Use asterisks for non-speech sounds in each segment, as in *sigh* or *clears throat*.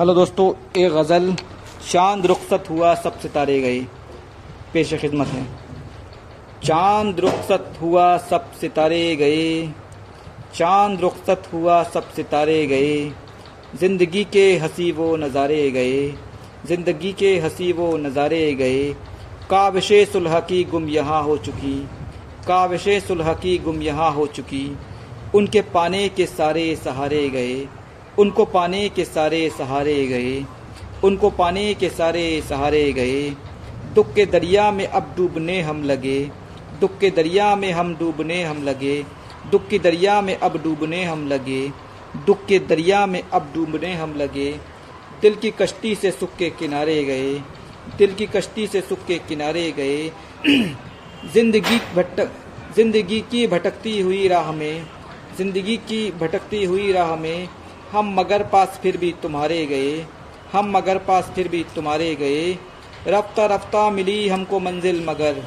Hello दोस्तों एक गज़ल चाँद रुखसत हुआ सब सितारे गए। पेश खिदमत है। चाँद रुखसत हुआ सब सितारे गए। चाँद रुखसत हुआ सब सितारे गए। ज़िंदगी के हसी वो नज़ारे गए। ज़िंदगी के हसी वो नज़ारे गए। काविश सुलह की गुम यहाँ हो चुकी। काविश सुलह की गुम यहाँ हो चुकी। उनके पाने के सारे सहारे गए। उनको पाने के सारे सहारे गए, उनको पाने के सारे सहारे गए। दुख के दरिया में अब डूबने हम लगे, दुख के दरिया में हम डूबने हम लगे, दुख के दरिया में अब डूबने हम लगे, दुख के दरिया में अब डूबने हम लगे। दिल की कश्ती से सुख के किनारे गए, दिल की कश्ती से सुख के किनारे गए। *clears throat* ज़िंदगी भटक, ज़िंदगी की भटकती हुई राह में, ज़िंदगी की भटकती हुई राह में हम मगर पास फिर भी तुम्हारे गए। हम मगर पास फिर भी तुम्हारे गए। रफ्ता रफ्ता मिली हमको मंजिल मगर।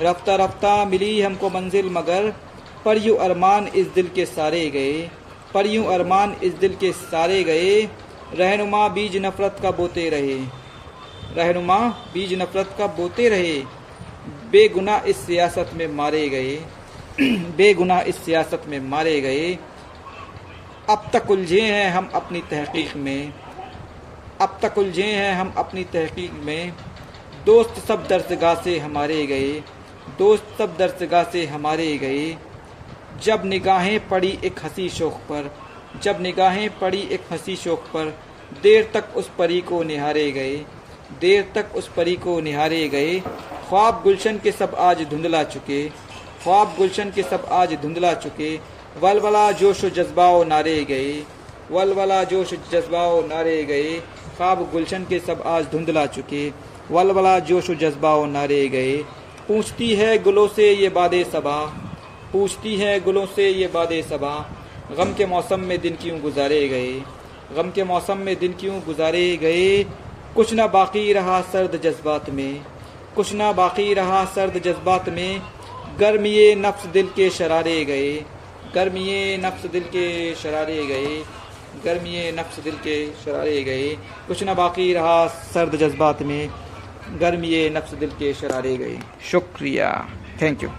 रफ्ता रफ्ता मिली हमको मंजिल मगर। पर यूँ अरमान इस दिल के सारे गए। पर यूँ अरमान इस दिल के सारे गए। रहनुमा बीज नफरत का बोते रहे। रहनुमा बीज नफरत का बोते रहे। बेगुना इस सियासत में मारे गए। *clears throat* बेगुना इस सियासत में मारे गए। अब तक उलझे हैं हम अपनी तहकीक में। अब तक उलझे हैं हम अपनी तहकीक में। दोस्त सब दरसगाह से हमारे गए। दोस्त सब दरसगाह से हमारे गए। जब निगाहें पड़ी एक हँसी शोक पर, जब निगाहें पड़ी एक हँसी शोक पर, देर तक उस परी को निहारे गए। देर तक उस परी को निहारे गए। ख्वाब गुलशन के सब आज धुंधला चुके। ख्वाब गुलशन के सब आज धुंधला चुके। वलवला जोश जज्बाओ नारे गए, वलवला जोश जज्बाओ नारे गए, ख्वाब गुलशन के सब आज धुंधला चुके, वलवला जोश जज्बाओ नारे गए। पूछती है गुलों से ये बाद सबा, पूछती है गुलों से ये बादे सबा, गम के मौसम में दिन क्यों गुजारे गए? गम के मौसम में दिन क्यों गुजारे गए? कुछ ना बाकी रहा सर्द जज्बात में, कुछ ना बाकी रहा सर्द जज्बात में गर्मिए नफ्स दिल के शरारे गए। गर्मिए नफ्स दिल के शरारे गए गर्मिए नफ्स दिल के शरारे गए। कुछ ना बाकी रहा सर्द जज्बात में गर्मिए नफ्स दिल के शरारे गए। शुक्रिया। Thank you